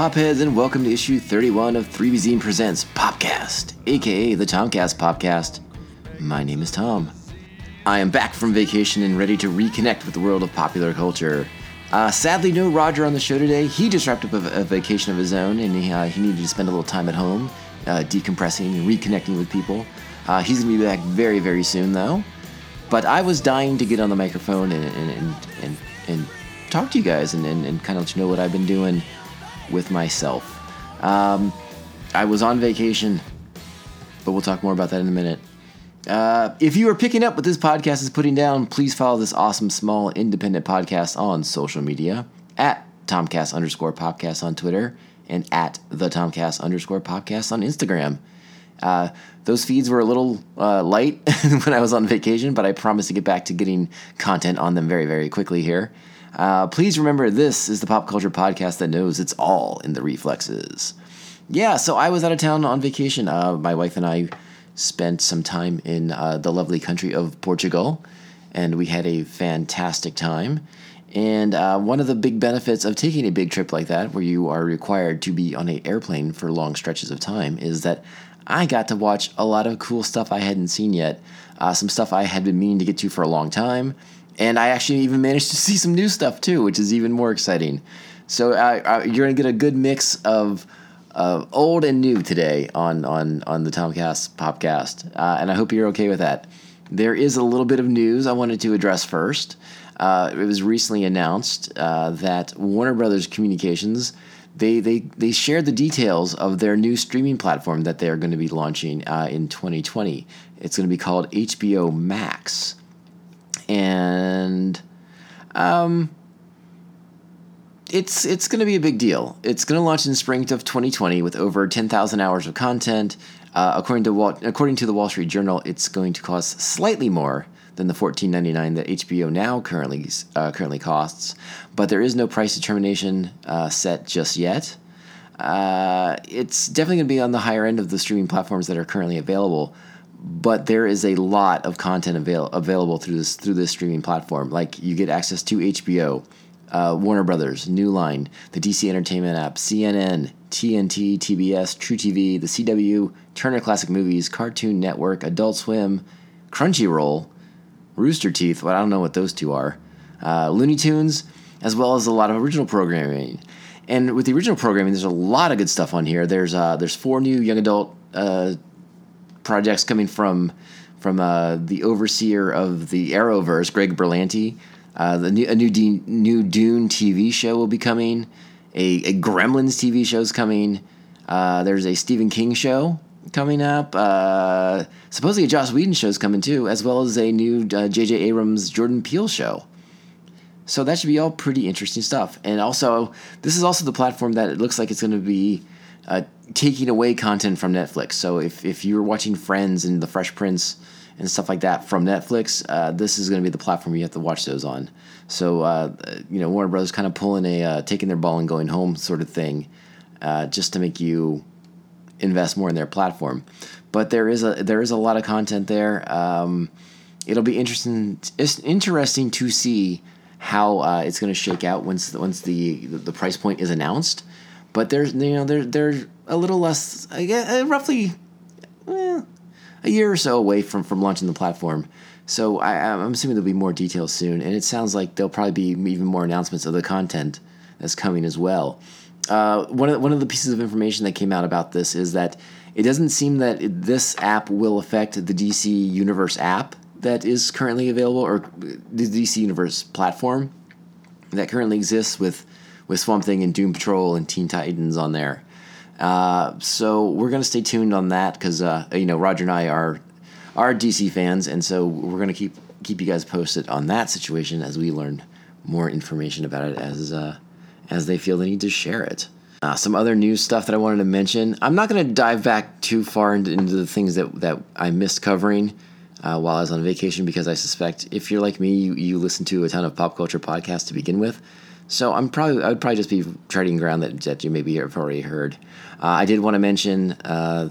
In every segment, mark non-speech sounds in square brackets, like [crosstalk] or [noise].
Popheads, and welcome to issue 31 of 3BZine Presents Popcast, aka the Tomcast Popcast. My name is Tom. I am back from vacation and ready to reconnect with the world of popular culture. Uh, sadly, no Roger on the show today. He just wrapped up a, a vacation of his own, and he, uh, he needed to spend a little time at home, uh, decompressing and reconnecting with people. Uh, he's gonna be back very, very soon, though. But I was dying to get on the microphone and and and, and, and talk to you guys and, and, and kind of let you know what I've been doing with myself. Um, I was on vacation, but we'll talk more about that in a minute. Uh, if you are picking up what this podcast is putting down, please follow this awesome small independent podcast on social media at Tomcast underscore podcast on Twitter and at the Tomcast underscore podcast on Instagram. Uh, those feeds were a little uh, light [laughs] when I was on vacation, but I promise to get back to getting content on them very, very quickly here. Uh, please remember this is the pop culture podcast that knows it's all in the reflexes. Yeah, so I was out of town on vacation. Uh, my wife and I spent some time in uh, the lovely country of Portugal, and we had a fantastic time. And uh, one of the big benefits of taking a big trip like that, where you are required to be on an airplane for long stretches of time, is that I got to watch a lot of cool stuff I hadn't seen yet. Uh, some stuff I had been meaning to get to for a long time and I actually even managed to [laughs] see some new stuff too, which is even more exciting. So uh, uh, you're gonna get a good mix of uh, old and new today on on on the Tomcast Popcast, uh, and I hope you're okay with that. There is a little bit of news I wanted to address first. Uh, it was recently announced that Warner Brothers Communications they, they they shared the details of their new streaming platform that they are going to be launching in 2020. It's going to be called HBO Max and um, it's it's going to be a big deal. It's going to launch in spring of 2020 with over 10,000 hours of content. Uh, according to according to the Wall Street Journal, it's going to cost slightly more than the 14.99 that HBO Now currently uh, currently costs, but there is no price determination uh, set just yet. Uh, it's definitely going to be on the higher end of the streaming platforms that are currently available but there is a lot of content avail- available through this through this streaming platform. Like you get access to HBO, uh, Warner Brothers, New Line, the DC Entertainment app, CNN, TNT, TBS, truTV, the CW, Turner Classic Movies, Cartoon Network, Adult Swim, Crunchyroll, Rooster Teeth. Well, I don't know what those two are. Uh, Looney Tunes, as well as a lot of original programming. And with the original programming, there's a lot of good stuff on here. There's uh, there's four new young adult uh, projects coming from from uh, the overseer of the Arrowverse, Greg Berlanti. Uh, the new, a new D, new Dune TV show will be coming. A, a Gremlins TV show is coming. Uh, there's a Stephen King show coming up. Uh, supposedly a Joss Whedon show is coming too, as well as a new J.J. Uh, Abrams Jordan Peele show. So that should be all pretty interesting stuff. And also, this is also the platform that it looks like it's going to be uh, taking away content from Netflix. So if, if you're watching Friends and The Fresh Prince and stuff like that from Netflix, uh, this is going to be the platform you have to watch those on. So uh, you know Warner Brothers kind of pulling a uh, taking their ball and going home sort of thing, uh, just to make you invest more in their platform. But there is a there is a lot of content there. Um, it'll be interesting. It's interesting to see how uh, it's going to shake out once once the the price point is announced but there's you know they're they're a little less I guess, uh, roughly eh, a year or so away from from launching the platform. So I, am assuming there'll be more details soon, and it sounds like there'll probably be even more announcements of the content that's coming as well. Uh, one of the, one of the pieces of information that came out about this is that it doesn't seem that it, this app will affect the DC Universe app that is currently available, or the DC Universe platform that currently exists with with Swamp Thing and Doom Patrol and Teen Titans on there. Uh, so we're gonna stay tuned on that because uh, you know Roger and I are are DC fans, and so we're gonna keep keep you guys posted on that situation as we learn more information about it as uh, as they feel the need to share it. Uh, some other news stuff that I wanted to mention. I'm not going to dive back too far into, into, the things that that I missed covering uh, while I was on vacation because I suspect if you're like me, you, you listen to a ton of pop culture podcasts to begin with. So I'm probably I would probably just be treading ground that, that you maybe have already heard. Uh, I did want to mention uh,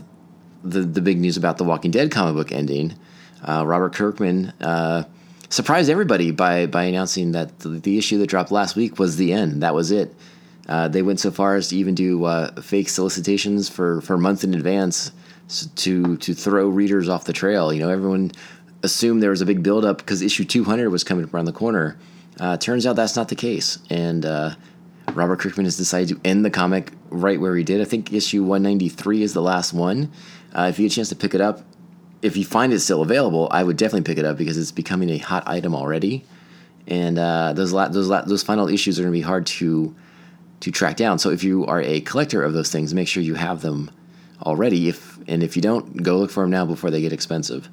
the the big news about the Walking Dead comic book ending. Uh, Robert Kirkman uh, surprised everybody by by announcing that the, the, issue that dropped last week was the end. That was it. Uh, they went so far as to even do uh, fake solicitations for, for months in advance to to throw readers off the trail. You know, everyone assumed there was a big buildup because issue 200 was coming around the corner. Uh, turns out that's not the case, and uh, Robert Kirkman has decided to end the comic right where he did. I think issue 193 is the last one. Uh, if you get a chance to pick it up, if you find it still available, I would definitely pick it up because it's becoming a hot item already. And uh, those la- those la- those final issues are going to be hard to to track down. So if you are a collector of those things, make sure you have them already. If and if you don't, go look for them now before they get expensive.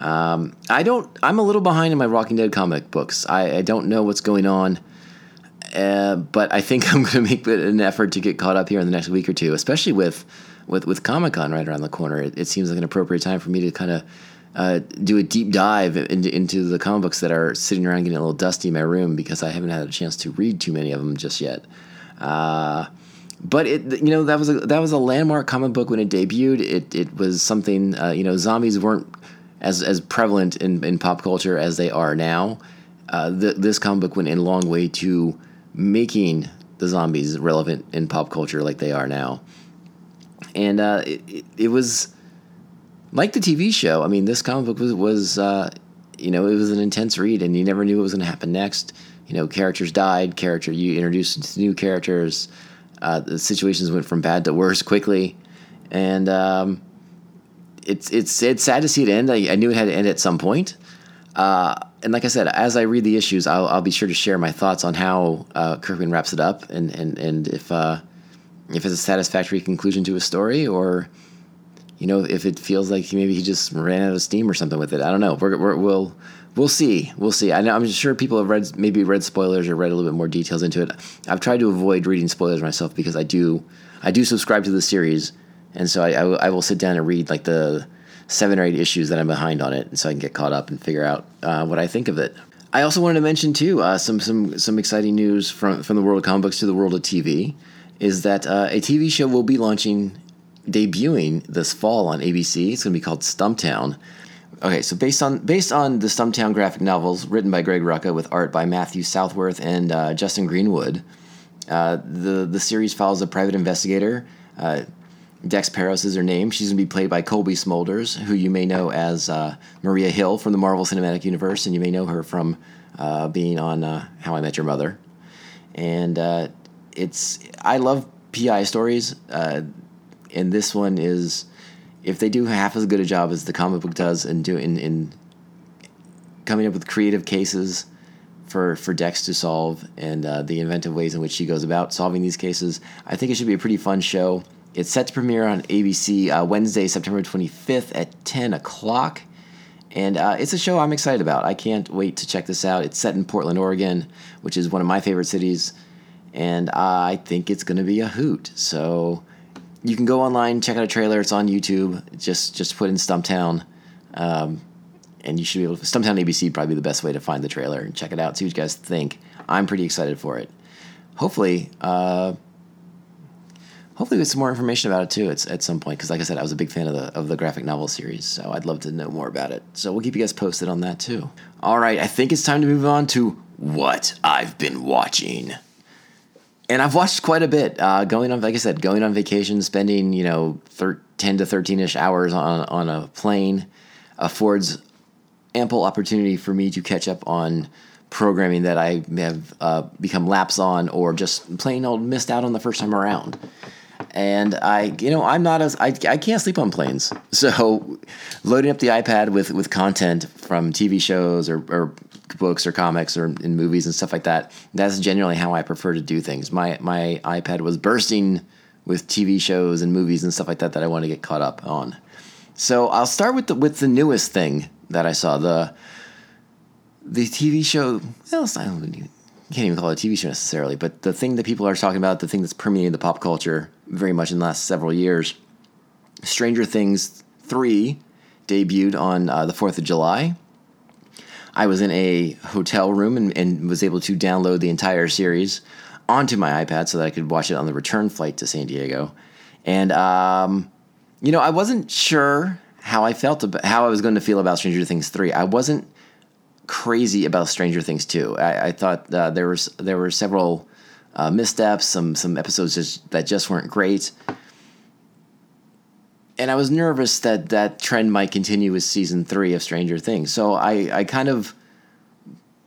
Um, I don't. I'm a little behind in my Walking Dead comic books. I, I don't know what's going on, uh, but I think [laughs] I'm going to make an effort to get caught up here in the next week or two, especially with with with Comic Con right around the corner. It, it, seems like an appropriate time for me to kind of uh, do a deep dive into, into the comic books that are sitting around getting a little dusty in my room because I haven't had a chance to read too many of them just yet. Uh, but it, you know, that was a that was a landmark comic book when it debuted. It it was something. Uh, you know, zombies weren't as as prevalent in, in pop culture as they are now. Uh, the, this comic book went a long way to making the zombies relevant in pop culture like they are now. And uh, it, it, it, was like the TV show. I mean, this comic book was was uh, you know it was an intense read, and you never knew what was going to happen next. You know, characters died. Character you introduced new characters. Uh, the situations went from bad to worse quickly, and um, it's it's it's sad to see it end. I, I, knew it had to end at some point. Uh, and like I said, as I read the issues, I'll, I'll be sure to share my thoughts on how uh, Kirkman wraps it up, and and and if uh, if it's a satisfactory conclusion to a story, or you know, if it feels like maybe he just ran out of steam or something with it. I don't know. We're, we're, we'll we'll see. We'll see. I know, I'm sure people have read maybe read spoilers or read a little bit more details into it. I've tried to avoid reading spoilers myself because I do I do subscribe to the series, and so I, I, I will sit down and read like the seven or eight issues that I'm behind on it, and so I can get caught up and figure out uh, what I think of it. I also wanted to mention too uh, some some some exciting news from from the world of comic books to the world of TV is that uh, a TV show will be launching, debuting this fall on ABC. It's going to be called Stumptown. Okay, so based on based on the Stumptown graphic novels written by Greg Rucka with art by Matthew Southworth and uh, Justin Greenwood, uh, the the series follows a private investigator. Uh, Dex Parios is her name. She's going to be played by Cobie Smulders, who you may know as uh, Maria Hill from the Marvel Cinematic Universe, and you may know her from uh, being on uh, How I Met Your Mother. And uh, it's I love PI stories, uh, and this one is if they do half as good a job as the comic book does in doing in, in coming up with creative cases for for Dex to solve and uh, the inventive ways in which she goes about solving these cases, I think it should be a pretty fun show. It's set to premiere on ABC uh, Wednesday, September 25th at 10 o'clock. And uh, it's a show I'm excited about. I can't wait to check this out. It's set in Portland, Oregon, which is one of my favorite cities and I think it's going to be a hoot. So you can go online, check out a trailer. It's on YouTube. Just just put in Stumptown, um, and you should be able to. Stumptown ABC probably be the best way to find the trailer and check it out. See what you guys think. I'm pretty excited for it. Hopefully, uh, hopefully get some more information about it too. It's at some point because, like I said, I was a big fan of the of the graphic novel series, so I'd love to know more about it. So we'll keep you guys posted on that too. All right, I think it's time to move on to what I've been watching and I've watched quite a bit. Uh, going on, like I said, going on vacation, spending you know thir- ten to thirteen ish hours on on a plane affords ample opportunity for me to catch up on programming that I have uh, become lapse on or just plain old missed out on the first time around. And I, you know, I'm not as I, I can't sleep on planes. [laughs] So, loading up the iPad with with content from TV shows or, or books or comics or in movies and stuff like that. That's generally how I prefer to do things. My my iPad was bursting with TV shows and movies and stuff like that that I want to get caught up on. So I'll start with the with the newest thing that I saw the the TV show. Well, I don't can't even call it a TV show necessarily, but the thing that people are talking about, the thing that's permeated the pop culture very much in the last several years. Stranger Things three debuted on uh, the Fourth of July. I was in a hotel room and, and was able to download the entire series onto my iPad so that I could watch it on the return flight to San Diego. And um, you know, I wasn't sure how I felt about how I was going to feel about Stranger Things three. I wasn't crazy about Stranger Things too. I, I thought uh, there was there were several uh, missteps, some some episodes just, that just weren't great. And I was nervous that that trend might continue with season three of Stranger Things. So I, I kind of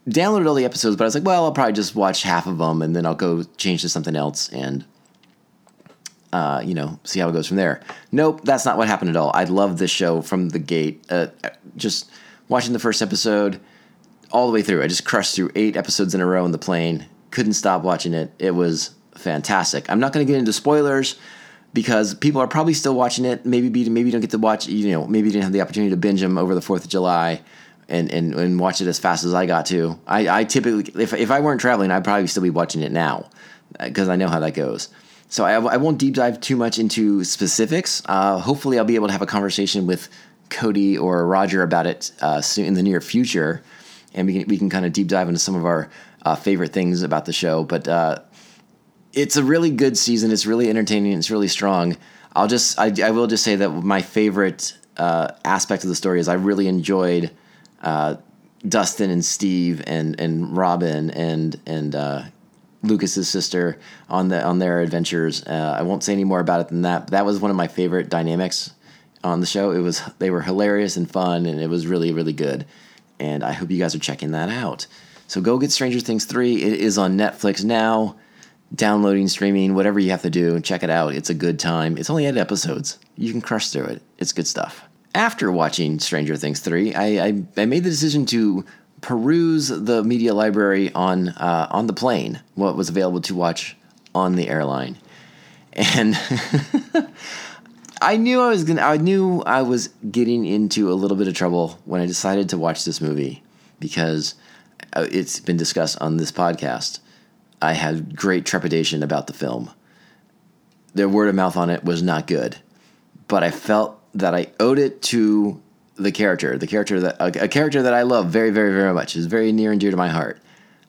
downloaded all the episodes, but I was like, well, I'll probably just watch half of them and then I'll go change to something else and, uh, you know, see how it goes from there. Nope, that's not what happened at all. I loved this show from the gate. Uh, just watching the first episode all the way through. I just crushed through eight episodes in a row in the plane. Couldn't stop watching it. It was fantastic. I'm not going to get into spoilers because people are probably still watching it. Maybe maybe you don't get to watch. You know, maybe you didn't have the opportunity to binge them over the Fourth of July. And, and, and watch it as fast as I got to. I, I typically, if, if I weren't traveling, I'd probably still be watching it now because I know how that goes. So I, I won't deep dive too much into specifics. Uh, hopefully, I'll be able to have a conversation with Cody or Roger about it uh, soon in the near future, and we can we can kind of deep dive into some of our uh, favorite things about the show. But uh, it's a really good season. It's really entertaining. It's really strong. I'll just I, I will just say that my favorite uh, aspect of the story is I really enjoyed uh, Dustin and Steve and and Robin and and uh, Lucas's sister on the on their adventures. Uh, I won't say any more about it than that. That was one of my favorite dynamics on the show. It was they were hilarious and fun, and it was really really good. And I hope you guys are checking that out. So go get Stranger Things three. It is on Netflix now. Downloading, streaming, whatever you have to do, check it out. It's a good time. It's only eight episodes. You can crush through it. It's good stuff. After watching Stranger Things 3, I, I, I made the decision to peruse the media library on uh, on the plane, what was available to watch on the airline, and [laughs] I knew I was gonna. I knew I was getting into a little bit of trouble when I decided to watch this movie because uh, it's been discussed on this podcast. I had great trepidation about the film. Their word of mouth on it was not good, but I felt that I owed it to the character, the character that a, a character that I love very, very, very much is very near and dear to my heart.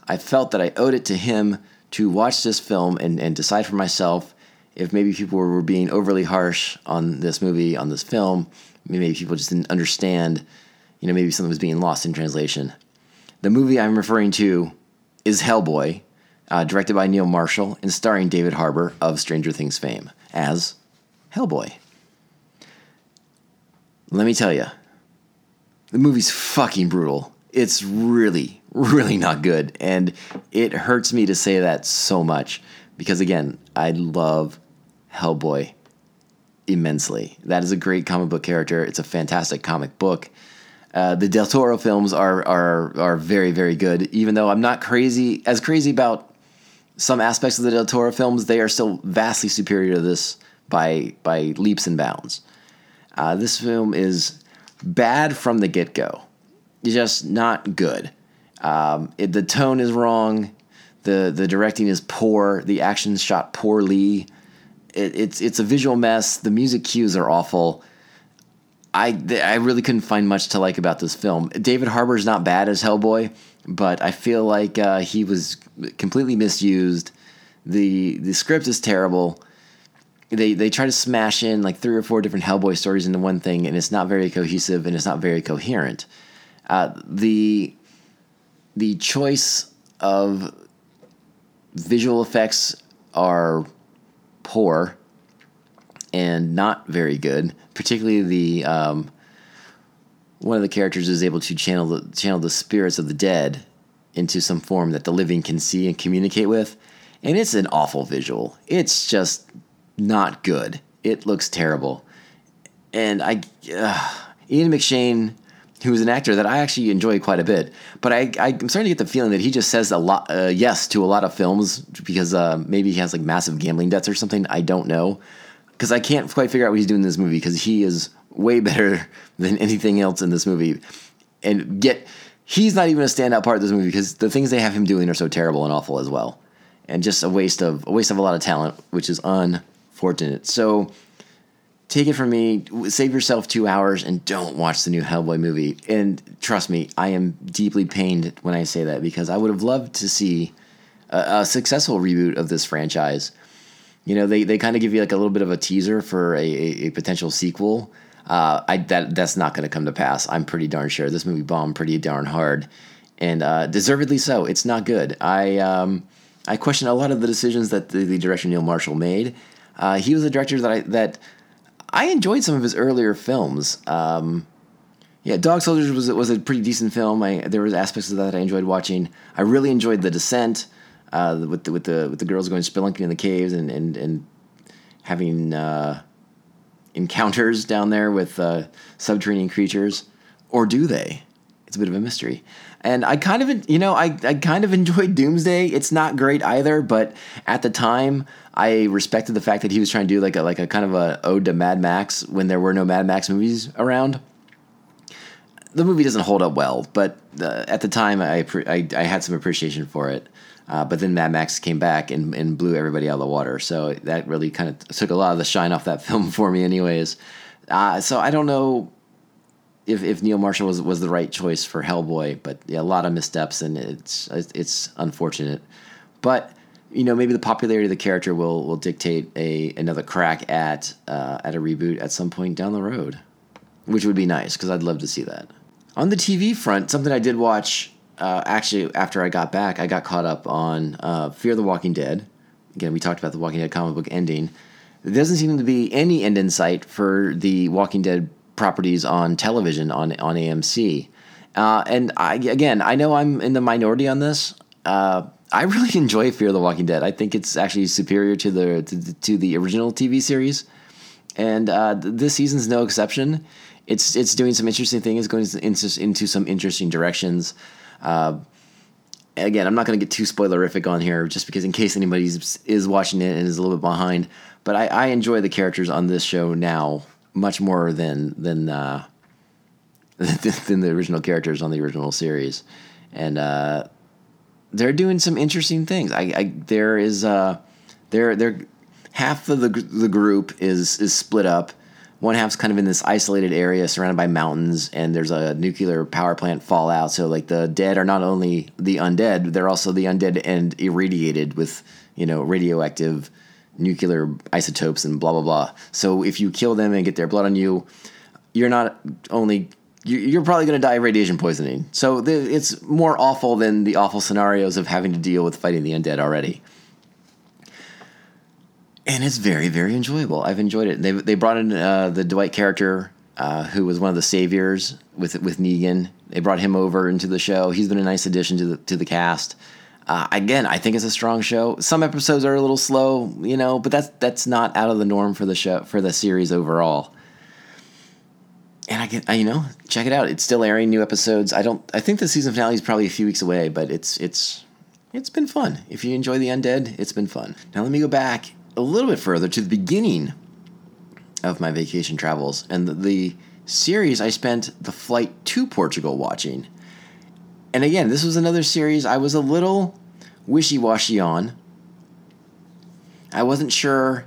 I felt that I owed it to him to watch this film and, and decide for myself if maybe people were being overly harsh on this movie, on this film. Maybe people just didn't understand, you know, maybe something was being lost in translation. The movie I'm referring to is Hellboy, uh, directed by Neil Marshall and starring David Harbour of Stranger Things fame as Hellboy. Let me tell you, the movie's fucking brutal. It's really, really not good. And it hurts me to say that so much because, again, I love Hellboy immensely. That is a great comic book character. It's a fantastic comic book. Uh, the Del Toro films are are are very very good. Even though I'm not crazy as crazy about some aspects of the Del Toro films, they are still vastly superior to this by by leaps and bounds. Uh, this film is bad from the get go, just not good. Um, it, the tone is wrong. the The directing is poor. The action shot poorly it, it's it's a visual mess. The music cues are awful. I I really couldn't find much to like about this film. David Harbour is not bad as Hellboy, but I feel like uh, he was completely misused. the The script is terrible. They they try to smash in like three or four different Hellboy stories into one thing, and it's not very cohesive and it's not very coherent. Uh, the the choice of visual effects are poor and not very good. Particularly the um, one of the characters is able to channel the channel the spirits of the dead into some form that the living can see and communicate with, and it's an awful visual. It's just not good. It looks terrible, and I uh, Ian McShane who is an actor that I actually enjoy quite a bit. But I, I, am starting to get the feeling that he just says a lot, uh, yes to a lot of films because uh, maybe he has like massive gambling debts or something. I don't know because I can't quite figure out what he's doing in this movie because he is way [laughs] better than anything else in this movie, and yet he's not even a standout part of this movie because the things they have him doing are so terrible and awful as well, and just a waste of a waste of a lot of talent, which is unfortunate. So take it from me, save yourself two hours and don't watch the new Hellboy movie. And trust me, I am deeply pained when I say that because I would have loved to see a, a successful reboot of this franchise. You know, they, they kind of give you like a little bit of a teaser for a, a, a potential sequel. Uh, I that that's not going to come to pass. I'm pretty darn sure this movie bombed pretty darn hard, and uh, deservedly so. It's not good. I um, I question a lot of the decisions that the, the director Neil Marshall made. Uh, he was a director that I that I enjoyed some of his earlier films. Um, yeah, Dog Soldiers was was a pretty decent film. I, there was aspects of that, that I enjoyed watching. I really enjoyed The Descent uh, with the with the with the girls going spelunking in the caves and and and having uh, encounters down there with uh, subterranean creatures, or do they? It's a bit of a mystery. And I kind of, you know, I, I kind of [laughs] enjoyed Doomsday. It's not great either, but at the time, I respected the fact that he was trying to do like a like a kind of a ode to Mad Max when there were no Mad Max movies around. The movie doesn't hold up well, but uh, at the time, I, I, I had some appreciation for it. Uh, but then Mad Max came back and, and blew everybody out of the water. So that really kind of took a lot of the shine off that [laughs] film for me, anyways. Uh, so I don't know if, if Neil Marshall was was the right choice for Hellboy, but yeah, a lot of missteps and it's it's unfortunate. But you know, maybe the popularity of the character will will dictate a another crack at uh, at a reboot at some point down the road, which would be nice because I'd love to see that. On the TV front, something I did watch uh, actually after I got back, I got caught up on uh, Fear the Walking Dead. Again, we talked about the Walking Dead comic book ending. There doesn't seem to be any end in sight for the Walking Dead properties on television on on AMC. Uh, and I, again, I know I'm in the minority on this. Uh, I really [laughs] enjoy Fear the Walking Dead. I think it's actually superior to the to, to the original TV series, and uh, this season's no exception. It's it's doing some interesting things, going into, into some interesting directions. Uh, again, I'm not going to get too spoilerific on here, just because in case anybody is watching it and is a little bit behind. But I, I enjoy the characters on this show now much more than than uh, [laughs] than the original characters on the original series, and uh, they're doing some interesting things. I, I there is uh, there there half of the the group is is split up. One half's kind of in this isolated area surrounded by mountains, and there's a nuclear power plant fallout. So like the dead are not only the undead, they're also the undead and irradiated with you know radioactive nuclear isotopes and blah blah blah. So if you kill them and get their blood on you, you're not only you're probably going to die of radiation poisoning. So it's more awful than the awful scenarios of having to deal with fighting the undead already. And it's very, very enjoyable. I've enjoyed it. They, they brought in uh, the Dwight character, uh, who was one of the saviors with with Negan. They brought him over into the show. He's been a nice addition to the to the cast. Uh, again, I think it's a strong show. Some episodes are a little slow, you know, but that's that's not out of the norm for the show for the series overall. And I get, I, you know, check it out. It's still airing new episodes. I don't. I think the season finale is probably a few weeks away, but it's it's it's been fun. If you enjoy the undead, it's been fun. Now let me go back a little bit further to the beginning of my vacation travels and the, the series I spent the flight to Portugal watching and again, this was another series I was a little wishy washy on. I wasn't sure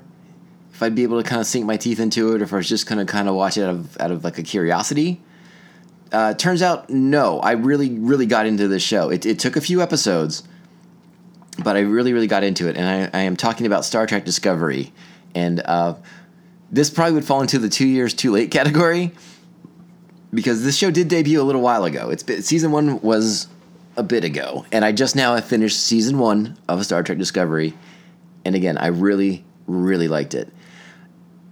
if I'd be able to kind of sink my teeth into it or if I was just to kind of watch it out of, out of like a curiosity. Uh, turns out, no, I really, really got into this show. It, it took a few episodes, but I really, really got into it. And I, I am talking about Star Trek Discovery. And uh, this probably would fall into the two years too late [laughs] category because this show did debut a little while ago. It's been, season one was a bit ago, and I just now have finished season one of Star Trek Discovery, and again, I really, really liked it.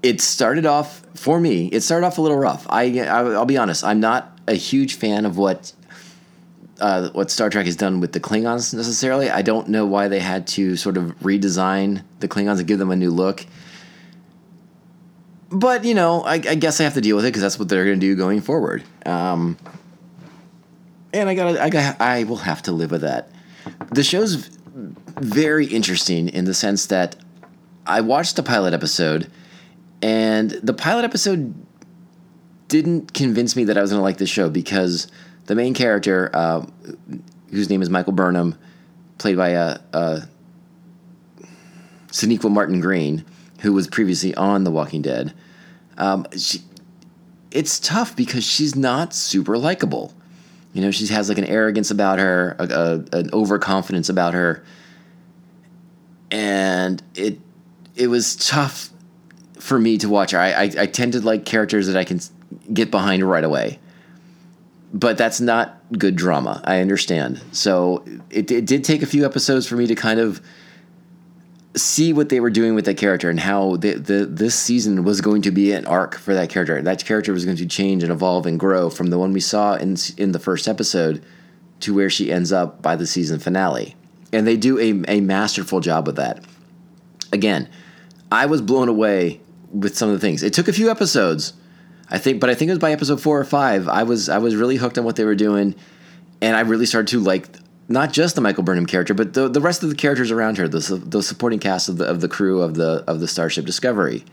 It started off for me. It started off a little rough. I, I will be honest. I'm not a huge fan of what uh, what Star Trek has done with the Klingons necessarily. I don't know why they had to sort of redesign the Klingons and give them a new look but you know, I, I, guess I have to deal with it because that's what they're going to do going forward. Um, and I got, I got, I will have to live with that. The show's very interesting in the sense that I watched the pilot episode, and the pilot episode didn't convince me that I was going to like the show because the main character, uh, whose name is Michael Burnham, played by a, uh, a uh, Martin Green who was previously on The Walking Dead. Um, she, it's tough because she's not super likable. You know, she has like an arrogance about her, a, a, an overconfidence about her, and it it was tough for me to watch her. I, I, I tend to like characters that I can get behind right away. but that's not good drama. I understand. So it, it did take a few episodes for me to kind of see what they were doing with that character and how the, the this season was going to be an arc for that character. That character was going to change and evolve and grow from the one we saw in in the first episode to where she ends up by the season finale. And they do a, a masterful job with that. Again, I was blown away with some of the things. It took a few episodes, I think, but I think it was by episode four or five. I was I was really hooked on what they were doing, and I really started to like not just the Michael Burnham character, but the the rest of the characters around her, the the supporting cast of the of the crew of the of the Starship Discovery,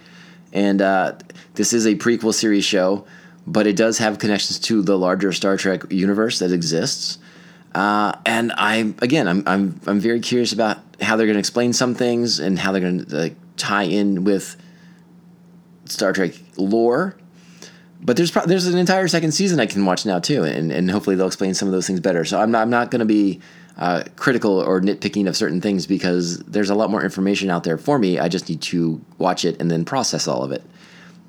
and uh, this is a prequel series show, but it does have connections to the larger Star Trek universe that exists. Uh, and I again, I'm I'm I'm very curious about how they're going to explain some things and how they're going to like, tie in with Star Trek lore but there's pro- there's an entire second season I can watch now too, and, and hopefully they'll explain some of those things better. So I'm not I'm not going to be uh, critical or nitpicking of certain things because there's a lot more information out there for me. I just need to watch it and then process all of it.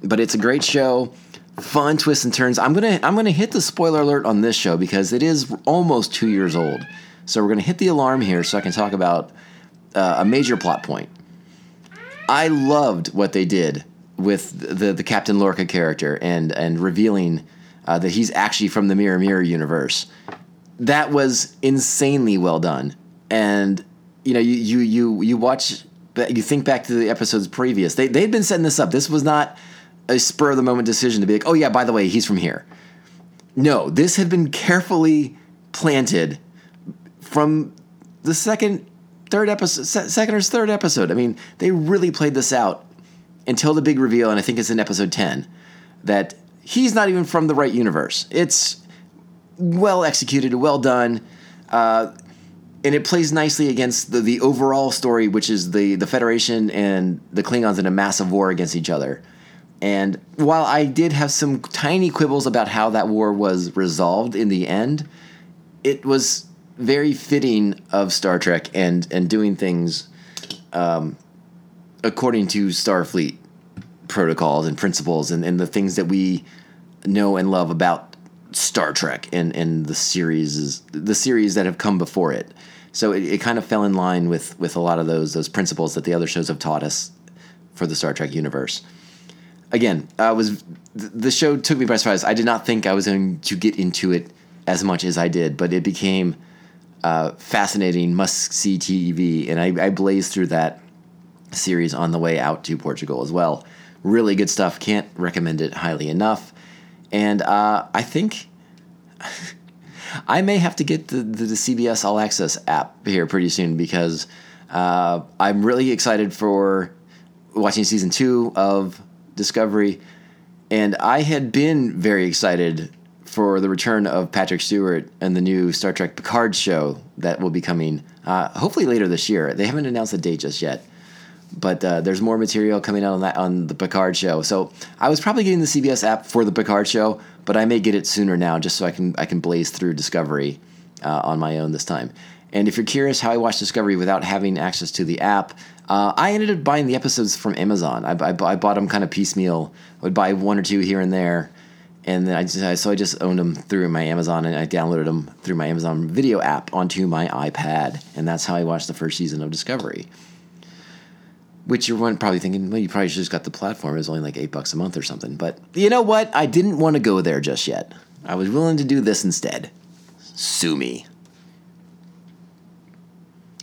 But it's a great show, fun twists and turns. I'm gonna I'm gonna hit the spoiler alert on this show because it is almost two years old. So we're gonna hit the alarm here so I can talk about uh, a major plot point. I loved what they did with the the Captain Lorca character and and revealing uh, that he's actually from the Mirror Mirror universe. That was insanely well done, and you know you you you you watch you think back to the episodes previous. They they'd been setting this up. This was not a spur of the moment decision to be like, oh yeah, by the way, he's from here. No, this had been carefully planted from the second, third episode, second or third episode. I mean, they really played this out until the big reveal, and I think it's in episode 10, that he's not even from the right universe. It's well executed, well done, uh, and it plays nicely against the, the overall story, which is the, the Federation and the Klingons in a massive war against each other. And while I did have some tiny quibbles about how that war was resolved in the end, it was very fitting of Star Trek and and doing things um, according to Starfleet protocols and principles and, and the things that we know and love about Star Trek and, and the series the series that have come before it. So it, it kind of fell in line with with a lot of those those principles that the other shows have taught us for the Star Trek universe. Again, I was the show took me by surprise. I did not think I was going to get into it as much as I did, but it became uh, fascinating, must see TV, and I, I blazed through that series on the way out to Portugal as well. Really good stuff. Can't recommend it highly enough. And uh, I think [laughs] I may have to get the, the, the, CBS All Access app here pretty soon because uh, I'm really excited for watching season two of Discovery. And I had been very excited for the return of Patrick Stewart and the new Star Trek Picard show that will be coming uh, hopefully later this year. They haven't announced a date just yet but uh, there's more material coming out on that on the Picard show. So I was probably getting the CBS app for the Picard show, but I may get it sooner now, just so I can I can blaze through Discovery uh, on my own this time. And if you're curious how I watch Discovery without having access to the app, uh, I ended up buying the episodes from Amazon. I, I, I, bought them kind of piecemeal. I would buy one or two here and there, and then I just, so I just owned them through my Amazon, and I downloaded them through my Amazon Video app onto my iPad, and that's how I watched the first season of Discovery. Which you're probably thinking, well, you probably just got the platform. It's only like eight bucks a month or something. But you know what? I didn't want to go there just yet. I was willing to do this instead. Sue me.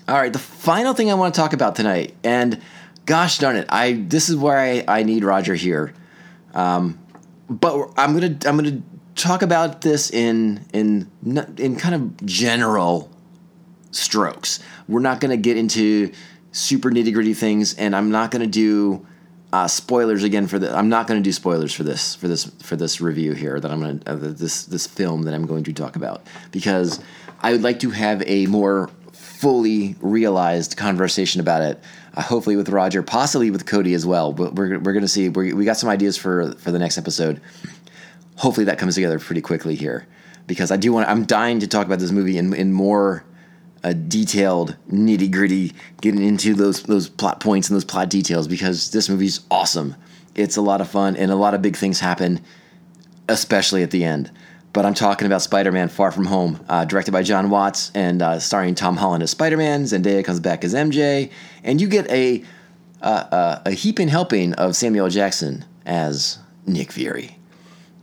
All right, the final thing I want to talk about tonight, and gosh darn it, I this is where I, I need Roger here. Um, but I'm gonna I'm gonna talk about this in in in kind of general strokes. We're not gonna get into super nitty gritty things, and I'm not going to do uh, spoilers again for the. I'm not going to do spoilers for this for this for this review here that I'm going to uh, this this film that I'm going to talk about because I would like to have a more fully realized conversation about it. Uh, hopefully with Roger, possibly with Cody as well. But we're we're going to see. we we got some ideas for for the next episode. Hopefully that comes together pretty quickly here because I do want. I'm dying to talk about this movie in in more a detailed, nitty gritty, getting into those those plot points and those plot details because this movie's awesome. It's a lot of fun and a lot of big things happen, especially at the end. but I'm talking about Spider-Man: Far From Home, uh, directed by John Watts and uh, starring Tom Holland as Spider-Man. Zendaya comes back as MJ, and you get a uh, uh, a heaping helping of Samuel Jackson as Nick Fury.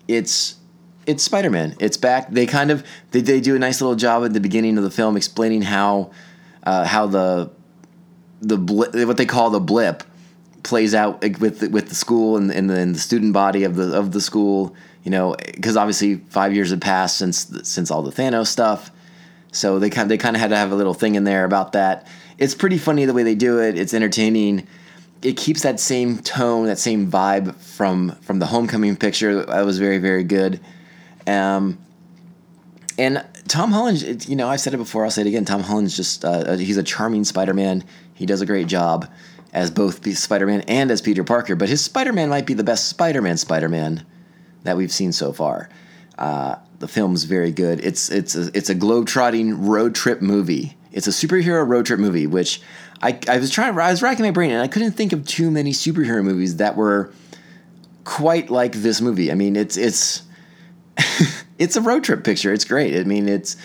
It's it's Spider-Man. It's back. They kind of they, they do a nice little job at the beginning of the film explaining how uh, how the the what they call the blip plays out with the, with the school and, and, the, and the student body of the of the school. You know, because obviously five years had passed since since all the Thanos stuff, so they kind they kind of had to have a little thing in there about that. It's pretty funny the way they do it. It's entertaining. It keeps that same tone, that same vibe from from the Homecoming picture. That was very very good. Um, and Tom Holland, you know, I've said it before. I'll say it again. Tom Holland's just uh, he's a charming Spider-Man. He does a great job as both Spider-Man and as Peter Parker. But his Spider-Man might be the best Spider-Man Spider-Man that we've seen so far. Uh, the film's very good. It's it's a, it's a globe-trotting road trip movie. It's a superhero road trip movie, which I, I was trying I was racking my brain and I couldn't think of too many superhero movies that were quite like this movie. I mean, it's it's [laughs] it's a road trip picture. It's great. I mean, it's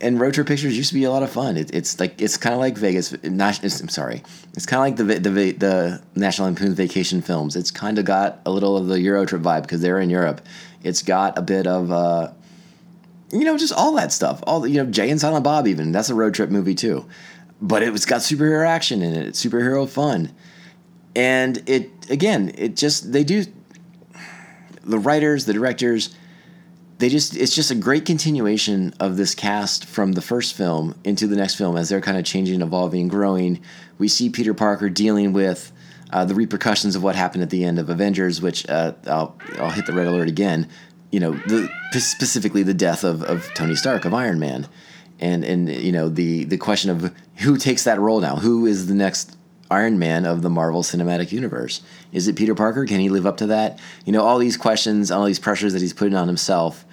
and road trip pictures used to be a lot of fun. It, it's like it's kind of like Vegas. Not, I'm sorry. It's kind of like the, the the National Lampoon's Vacation films. It's kind of got a little of the Euro trip vibe because they're in Europe. It's got a bit of uh, you know just all that stuff. All you know, Jay and Silent Bob even that's a road trip movie too. But it was got superhero action in it. It's superhero fun, and it again it just they do the writers, the directors they just it's just a great continuation of this cast from the first film into the next film as they're kind of changing, evolving, growing. We see Peter Parker dealing with uh, the repercussions of what happened at the end of Avengers, which uh, I'll I'll hit the red alert again. You know, the, specifically the death of, of Tony Stark of Iron Man, and and you know the the question of who takes that role now. Who is the next Iron Man of the Marvel Cinematic Universe? Is it Peter Parker? Can he live up to that? You know, all these questions, all these pressures that he's putting on himself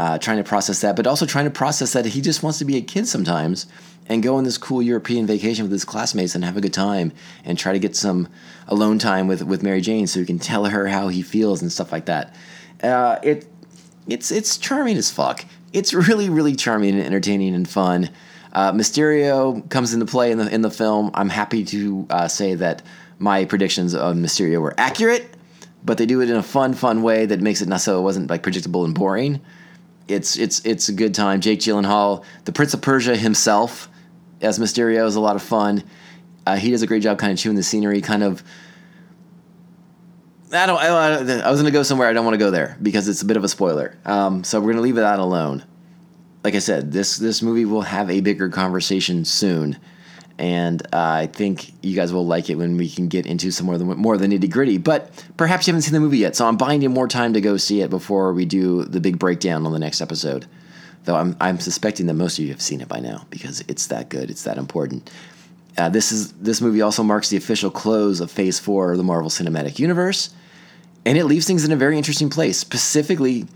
uh, trying to process that, but also trying to process that he just wants to be a kid sometimes and go on this cool European vacation with his classmates and have a good time and try to get some alone time with, with Mary Jane so he can tell her how he feels and stuff like that. Uh, it it's it's charming as fuck. It's really really charming and entertaining and fun. Uh, Mysterio comes into play in the in the film. I'm happy to uh, say that my predictions of Mysterio were accurate, but they do it in a fun fun way that makes it not so it wasn't like predictable and boring it's it's it's a good time. Jake Gyllenhaal, the Prince of Persia himself, as Mysterio is a lot of fun. Uh, he does a great job, kind of chewing the scenery, kind of. I don't, I, I was to go somewhere I don't want to go there because it's a bit of a spoiler. Um, so we're to leave it that alone. Like I said, this this movie will have a bigger conversation soon and uh, I think you guys will like it when we can get into some more of the more the nitty gritty. But perhaps you haven't seen the movie yet, so I'm buying you more time to go see it before we do the big breakdown on the next episode. Though I'm I'm suspecting that most of you have seen it by now because it's that good, it's that important. Uh, this is this movie also marks the official close of Phase Four of the Marvel Cinematic Universe, and it leaves things in a very interesting place. Specifically,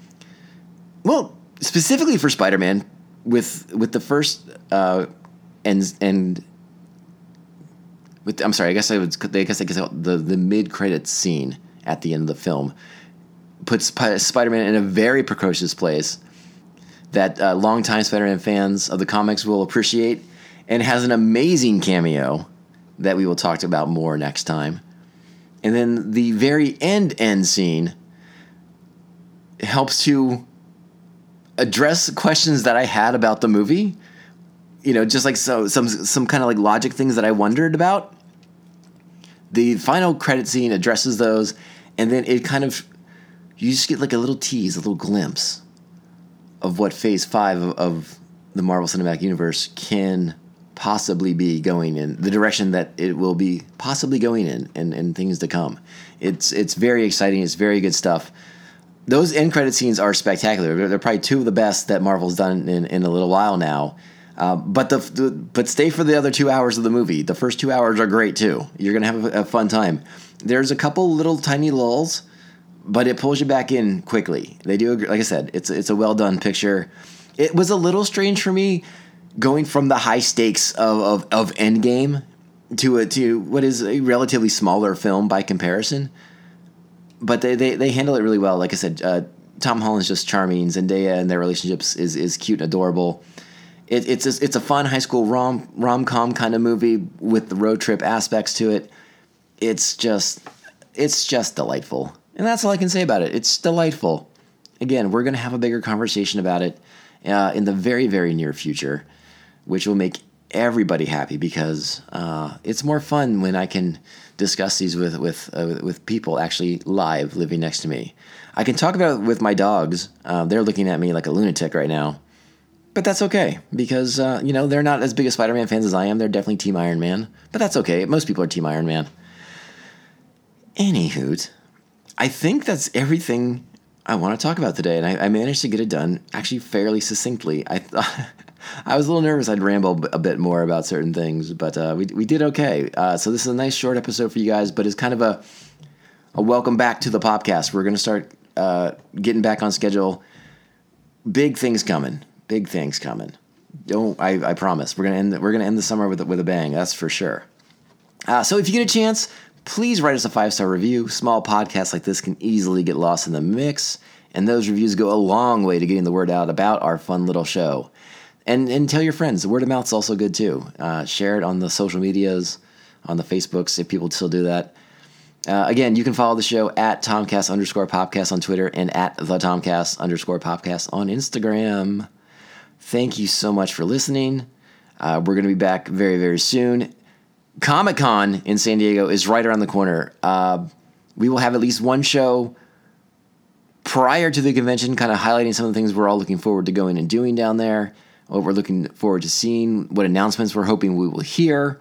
well, specifically for Spider-Man, with with the first uh, and and with I'm sorry, I guess I would I guess I guess the the mid credits scene at the end of the film puts Spider-Man in a very precocious place that uh, longtime Spider-Man fans of the comics will appreciate, and has an amazing cameo that we will talk about more next time. And then the very end end scene helps to address questions that I had about the movie. You know, just like so some some kind of like logic things that I wondered about the final credit scene addresses those, and then it kind of you just get like a little tease, a little glimpse of what Phase Five of, of the Marvel Cinematic Universe can possibly be going in, the direction that it will be possibly going in, and, and things to come. It's it's very exciting. It's very good stuff. Those end credit scenes are spectacular. They're, they're probably two of the best that Marvel's done in, in a little while now. Uh, but the, the, but stay for the other two hours of the movie. The first two hours are great too. You're gonna have a, a, fun time. There's a couple little tiny lulls, but it pulls you back in quickly. They do, like I said, it's it's a well done picture. It was a little strange for me going from the high stakes of of, of Endgame to a to what is a relatively smaller film by comparison. But they, they, they handle it really well. Like I said, uh, Tom Holland's just charming. Zendaya and their relationships is is cute and adorable. It, it's a, it's a fun high school rom rom com kind of movie with the road trip aspects to it. It's just it's just delightful, and that's all I can say about it. It's delightful. Again, we're gonna have a bigger conversation about it uh, in the very very near future, which will make everybody happy because uh, it's more fun when I can discuss these with with uh, with people actually live living next to me. I can talk about it with my dogs. Uh, they're looking at me like a lunatic right now, but that's okay because uh, you know they're not as big a Spider-Man fans as I am. They're definitely Team Iron Man, but that's okay. Most people are Team Iron Man. Anywho, I think that's everything I want to talk about today, and I, I managed to get it done actually fairly succinctly. I thought. [laughs] I was a little nervous I'd ramble a bit more about certain things, but uh, we, we did okay. Uh, so this is a nice short episode for you guys, but it's kind of a, a welcome back to the podcast. We're going to start uh, getting back on schedule. Big things coming. Big things coming. Don't I, I promise. We're gonna end. We're gonna end the summer with with a bang. That's for sure. Uh, so if you get a chance, please write us a five star review. Small podcasts like this can easily get lost in the mix, and those reviews go a long way to getting the word out about our fun little show and and tell your friends. The word of mouth is also good too. Uh, share it on the social medias, on the Facebooks if people still do that. Uh, again, you can follow the show at Tomcast underscore Popcast on Twitter and at the Tomcast underscore Popcast on Instagram. Thank you so much for listening. Uh, we're going to be back very very soon. Comic Con in San Diego is right around the corner. Uh, we will have at least one show prior to the convention, kind of highlighting some of the things we're all looking forward to going and doing down there what we're looking forward to seeing, what announcements we're hoping we will hear.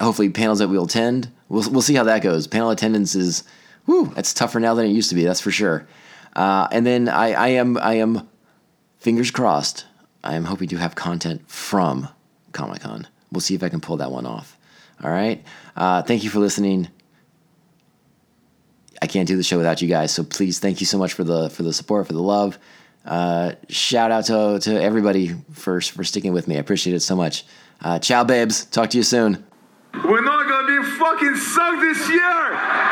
Hopefully, panels that we'll attend. We'll, we'll see how that goes. Panel attendance is, whoo, it's tougher now than it used to be. That's for sure. Uh, and then I, I am, I am, fingers crossed. I am hoping to have content from Comic Con. We'll see if I can pull that one off. All right. Uh, thank you for listening. I can't do the show without you guys, so please thank you so much for the for the support, for the love. Uh, shout out to, to everybody for, for sticking with me. I appreciate it so much. Uh, ciao, babes. Talk to you soon. We're not to be fucking sucked this year.